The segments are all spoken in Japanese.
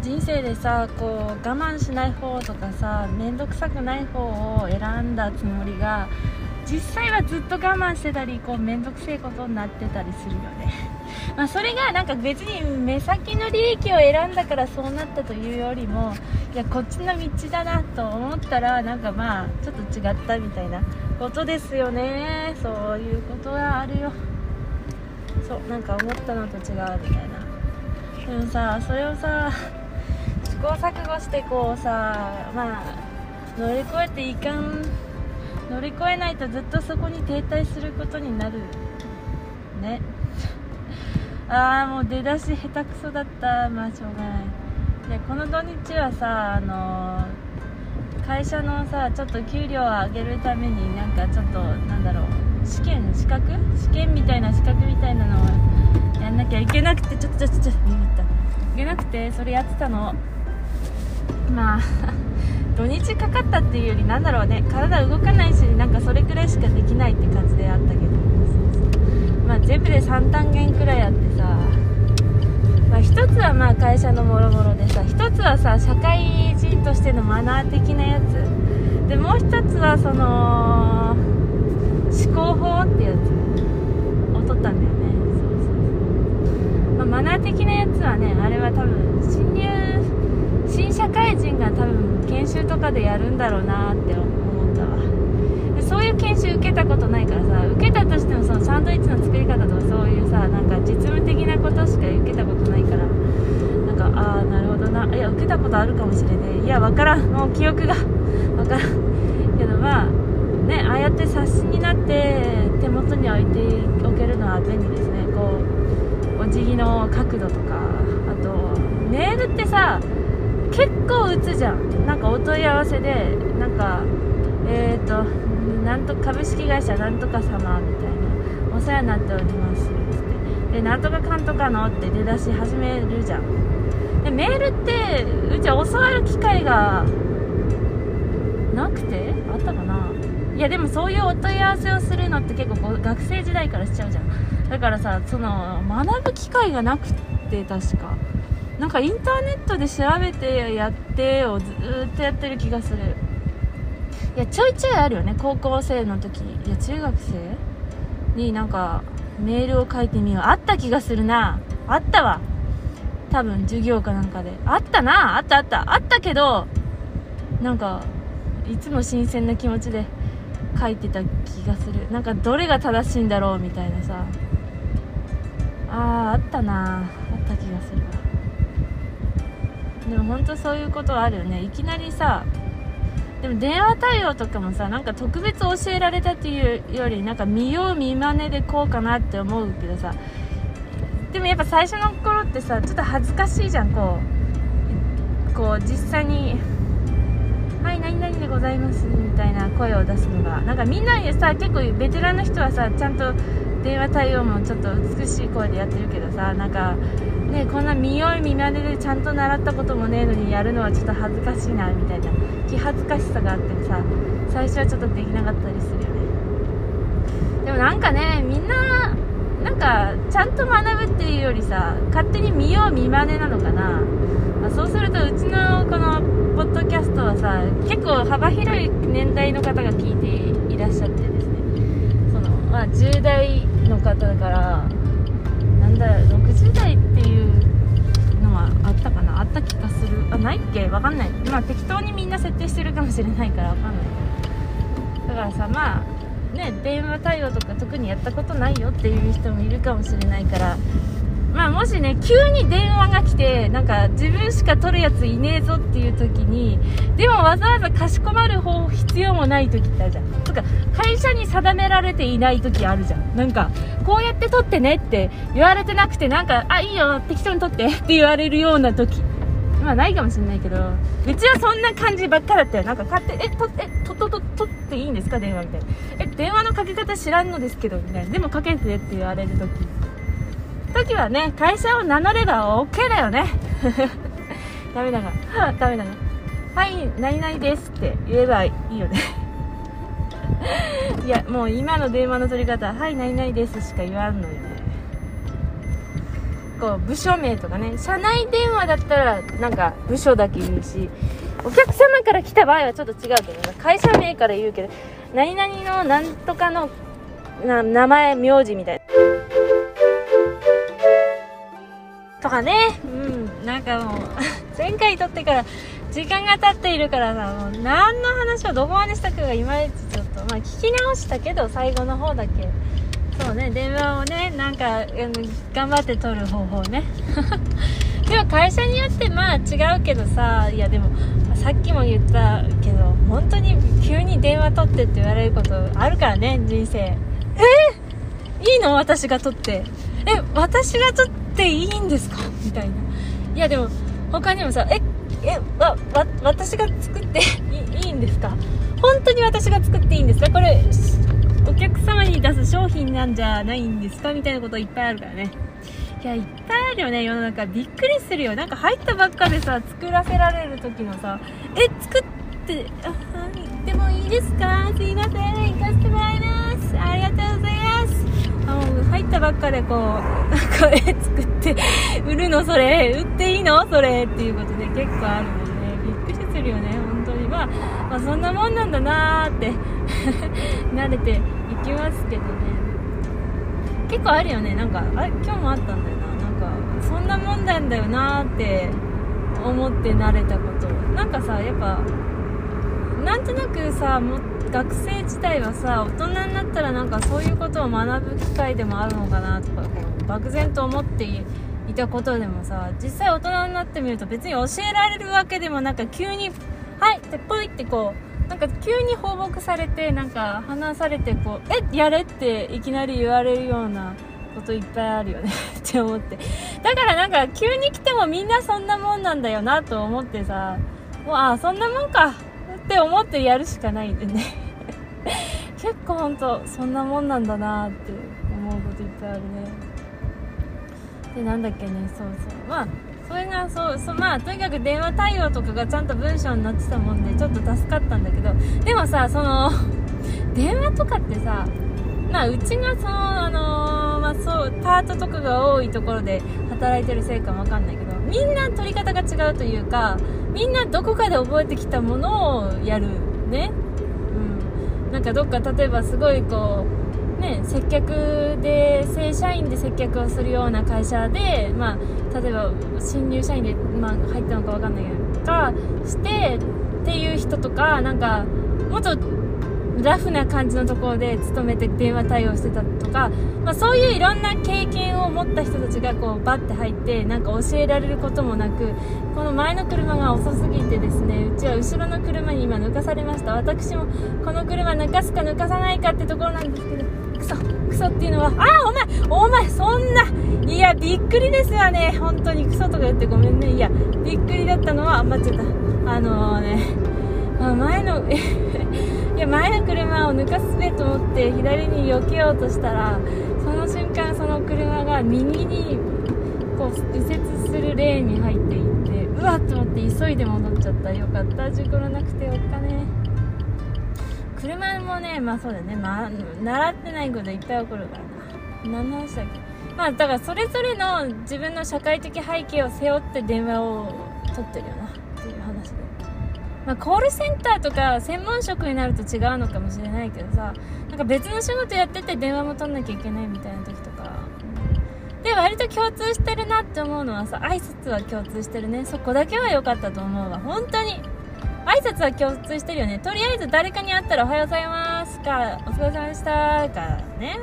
人生でさこう我慢しない方とかさ面倒くさくない方を選んだつもりが実際はずっと我慢してたりこう面倒くせえことになってたりするよね。まあそれがなんか別に目先の利益を選んだからそうなったというよりもいやこっちの道だなと思ったらなんかまあちょっと違ったみたいなことですよね。そういうことはあるよ。そうなんか思ったのと違うみたいな。でもさそれをさ行錯誤してこうさまあ乗り越えていかん乗り越えないとずっとそこに停滞することになる。ね。ああもう出だし下手くそだった。まあしょうがない。でこの土日はさあのー、会社のさちょっと給料を上げるためになんかちょっとなんだろう。試験資格？試験みたいな資格みたいなのをやんなきゃいけなくてちょっとちょっとちょっとビビった。いけなくてそれやってたの。まあ土日かかったっていうよりなんだろうね。体動かないしなんかそれくらいしかできないって感じであったけど。まあ全部で3単元くらいあってさ。まあ、1つはまあ会社のもろもろでさ1つはさ社会人としてのマナー的なやつ。でもう1つはその思考法ってやつ。を取ったんだよね。そうそうそう、まあ、マナー的なやつはねあれは多分新入新社会人が多分研修とかでやるんだろうなって思ったわ。そういう研修受けたことないからさ受けたとしてもそのサンドイッチの作り方とかそういうさなんか実務的なことしか受けたことないからなんかああなるほどな。いや受けたことあるかもしれないいやわからん。もう記憶が。わからん。けどまあねああやって冊子になって手元に置いておけるのは便利ですね。こうお辞儀の角度とか。あとメールってさ結構打つじゃん。なんかお問い合わせでなんかえっ、ー、となんと株式会社なんとか様みたいなお世話になっておりますってでなんとかかんとかのって出だし始めるじゃん。でメールってうちは教わる機会がなくてあったかな。いやでもそういうお問い合わせをするのって結構学生時代からしちゃうじゃん。だからさその学ぶ機会がなくて確か。なんかインターネットで調べてやってをずっとやってる気がする。いやちょいちょいあるよね高校生の時。いや中学生になんかメールを書いてみよう。あった気がするな。あったわ。多分授業かなんかで。あったな。あったあった。あったけどなんかいつも新鮮な気持ちで書いてた気がする。なんかどれが正しいんだろうみたいなさ。あああったな。あった気がする。でも本当そういうことあるよね。いきなりさでも電話対応とかもさなんか特別教えられたっていうよりなんか見よう見まねでこうかなって思うけどさでもやっぱ最初の頃ってさちょっと恥ずかしいじゃんこうこう実際に「はい何々でございます」みたいな声を出すのが。なんかみんなでさ結構ベテランの人はさちゃんと電話対応もちょっと美しい声でやってるけどさなんかねこんな見よい見まねでちゃんと習ったこともねえのにやるのはちょっと恥ずかしいなみたいな気恥ずかしさがあってさ最初はちょっとできなかったりするよね。でもなんかねみんななんかちゃんと学ぶっていうよりさ勝手に見よう見まねなのかな、まあ、そうするとうちのこのポッドキャストはさ結構幅広い年代の方が聞いていらっしゃってですね。そのまあ10代の方だからなんだ60代ってまあ適当にみんな設定してるかもしれないからわかんないだからさまあね電話対応とか特にやったことないよっていう人もいるかもしれないから。まあもしね急に電話が来てなんか自分しか取るやついねえぞっていう時にでもわざわざかしこまる方必要もない時ってあるじゃん。とか会社に定められていない時あるじゃん。なんかこうやって取ってねって言われてなくてなんかあいいよ適当に取ってって言われるような時。まあないかもしれないけどうちはそんな感じばっかだったよ。なんか買ってえとえととと取っていいんですか？電話みたいな。え電話のかけ方知らんのですけどみたいな。でもかけてって言われる時。時はね会社を名乗れば OK だよね。ダメだが ダメだがはい何々ですって言えばいいよね。いやもう今の電話の取り方はい何々ですしか言わんのよね。構部署名とかね社内電話だったらなんか部署だけ言うしお客様から来た場合はちょっと違うけど会社名から言うけど何々のなんとかのな名前名字みたいな。とかね。うん。なんかもう前回撮ってから時間が経っているからさもう何の話をどこまでしたかがいまいちちょっとまあ聞き直したけど最後の方だけ。そうね電話をねなんか、頑張って取る方法ね。でも会社によってまあ違うけどさいやでもさっきも言ったけど本当に急に電話取ってって言われることあるからね人生。え？いいの？私が取って。え？私が取っていいんですか？みたいな。いやでも他にもさえ？え？わわ私が作っていいんですか？本当に私が作っていいんですか？これお客様に出す商品なんじゃないんですかみたいなこといっぱいあるからね。いやいっぱいあるよね世の中。びっくりするよ。なんか入ったばっかでさ作らせられる時のさえ作ってあはい。でもいいですか？すいません。行かせてもらいます。ありがとうございます。あもう入ったばっかでこうなんか 絵作って売るのそれ？売っていいのそれ？っていうことで結構あるもんね。びっくりするよね本まあ、まあ、そんなもんなんだなーって 慣れていきますけどね。結構あるよね。なんかあ今日もあったんだよな。なんかそんなもんなんだよなって思って慣れたこと。なんかさやっぱなんとなくさも学生時代はさ大人になったらなんかそういうことを学ぶ機会でもあるのかなとかこう漠然と思っていたことでもさ実際大人になってみると別に教えられるわけでもなんか急に「はい」ってポイってこうなんか急に放牧されてなんか話されてこうえやれっていきなり言われるようなこといっぱいあるよね。って思って。だからなんか急に来てもみんなそんなもんなんだよなと思ってさ。もうあそんなもんか。って思ってやるしかないんでね。結構ほんとそんなもんなんだなって思うこといっぱいあるね。でなんだっけね。そうそう。まあそれがそうそまあとにかく電話対応とかがちゃんと文章になってたもんでちょっと助かったんだけどでもさその 電話とかってさまあうちがそのあの、まあそうパートとかが多いところで働いてるせいかもわかんないけどみんな取り方が違うというかみんなどこかで覚えてきたものをやるね。うん。なんかどっか例えばすごいこうね、接客で正社員で接客をするような会社で、まあ、例えば新入社員で、まあ、入ったのか分かんないけどかしてっていう人とかなんかもっとラフな感じのところで勤めて電話対応してたとか、まあ、そういういろんな経験を持った人たちがこうバッて入ってなんか教えられることもなくこの前の車が遅すぎてですねうちは後ろの車に今抜かされました。私もこの車抜かすか抜かさないかってところなんですけどクソクソっていうのはあお前お前そんないやびっくりですわね。本当にクソとか言ってごめんね。いやびっくりだったのは間違った。あのー、ね前の いや前の車を抜かすべと思って左に避けようとしたらその瞬間その車が右にこう右折するレーンに入っていってうわっと思って急いで戻っちゃった。よかった。事故らなくてよかね車もねまあそうだね。まあ習ってないこといっぱい起こるからな何の話だっけ？まあだからそれぞれの自分の社会的背景を背負って電話を取ってるよな。っていう話でまあ、コールセンターとか専門職になると違うのかもしれないけどさ。なんか別の仕事やってて電話も取んなきゃいけないみたいな時とか。で割と共通してるなって思うのはさ挨拶は共通してるね。そこだけは良かったと思うわ。本当に。挨拶は共通してるよね。とりあえず誰かに会ったらおはようございますか。お疲れ様でした。かね。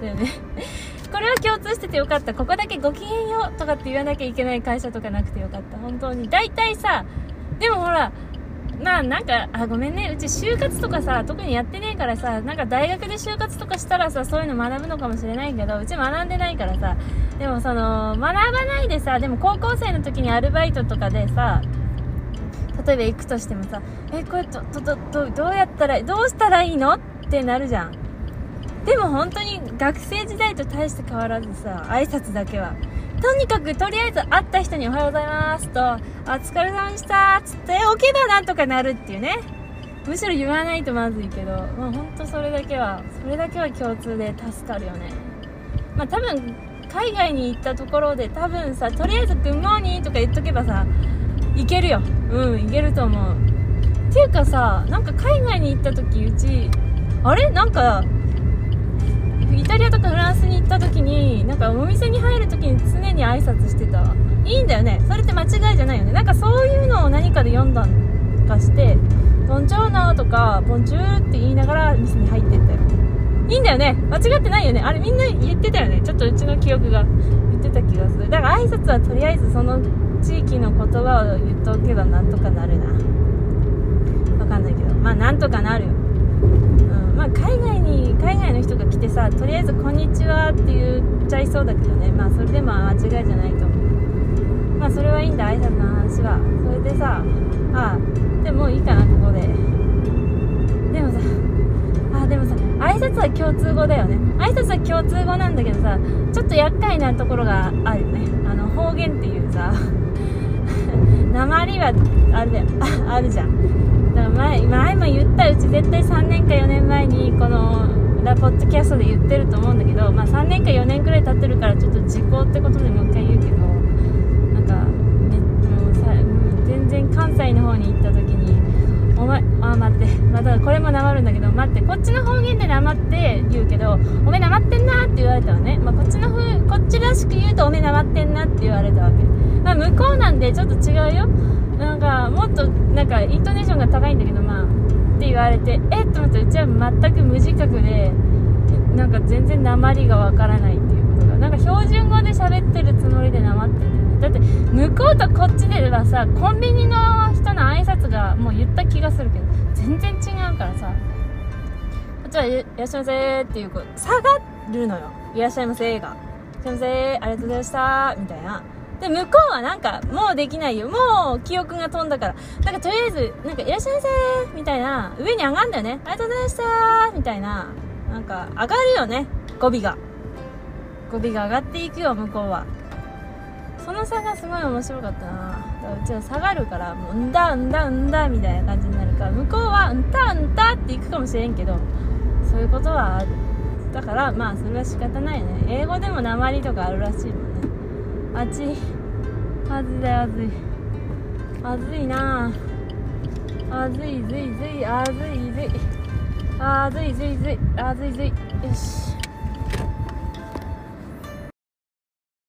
だよね。これは共通しててよかった。ここだけごきげんようとかって言わなきゃいけない会社とかなくてよかった。本当に。大体さでもほらまあなんか、あ、ごめんね。うち就活とかさ、特にやってねえからさ、なんか大学で就活とかしたらさ、そういうの学ぶのかもしれないけど、うち学んでないからさ、でもその、学ばないでさ、でも高校生の時にアルバイトとかでさ、例えば行くとしてもさ、え、これど、ど、ど、どうやったら、どうしたらいいの？ってなるじゃん。でも本当に学生時代と大して変わらずさ、挨拶だけは。とにかくとりあえず会った人におはようございますと、あ、疲れ様でしたっつっておけばなんとかなるっていうね。むしろ言わないとまずいけど、まあ本当それだけは、それだけは共通で助かるよね。まあ多分、海外に行ったところで多分さとりあえず「グッモーニー」とか言っとけばさいけるよ。うんいけると思う。っていうかさなんか海外に行った時うちあれ？なんかイタリアとかフランスに行った時になんかお店に入る時に常に挨拶してた。いいんだよね。それって間違いじゃないよね。なんかそういうのを何かで読んだんかして「ボンジョーノ」とか「ボンジュー」って言いながら店に入ってったよ。いいんだよね。間違ってないよね。あれみんな言ってたよね。ちょっとうちの記憶が。ってた気がする。だから挨拶はとりあえずその地域の言葉を言っとけばなんとかなるな。わかんないけど。まあなんとかなるよ、うん、まあ海外に海外の人が来てさとりあえず「こんにちは」って言っちゃいそうだけどね。まあそれでも間違いじゃないと思う。まあそれはいいんだ挨拶の話は。それでさああでもいいかなここで。でもさでもさ挨拶は共通語だよね。挨拶は共通語なんだけどさちょっと厄介なところがあるね。あの方言っていうさ 鉛はあれだよあるじゃん。だから前前も言ったうち絶対3年か4年前にこのラポッドキャストで言ってると思うんだけど、まあ、3年か4年くらい経ってるからちょっと時効ってことでもう一回言うけどなんか、ね、もうさ全然関西の方に行った時にお前あ待って。またこれもなまるんだけど待って。こっちの方言でなまって言うけどおめなまってんなって言われたわね、まあ、こっちの風こっちらしく言うとおめなまってんなって言われたわけ、まあ、向こうなんでちょっと違うよ。なんかもっとなんかイントネーションが高いんだけどまあって言われてえっ？と待ってうちは全く無自覚でなんか全然鉛がわからない。なんか標準語で喋ってるつもりでなまってんだよねだって向こうとこっちではさコンビニの人の挨拶がもう言った気がするけど全然違うからさこっちは「いらっしゃいませ」っていう下がるのよ「いらっしゃいませ」が「いらっしゃいませありがとうございました」みたいなで、向こうはなんか、もうできないよ。もう記憶が飛んだから。だかとりあえず、なんか、いらっしゃいませみたいな、上に上がるんだよね。ありがとうございましたみたいな、なんか、上がるよね。語尾が。語尾が上がっていくよ、向こうは。その差がすごい面白かったな。だからうちは下がるから、もう、んだ、んだ、んだ、みたいな感じになるから、向こうはう、んた、んたっていくかもしれんけど、そういうことはある。だから、まあ、それは仕方ないね。英語でも鉛とかあるらしいもんね。あっちまずいだよ暑いまずいなあずいずいずいあずいずいあずいずいずいあずいずいよし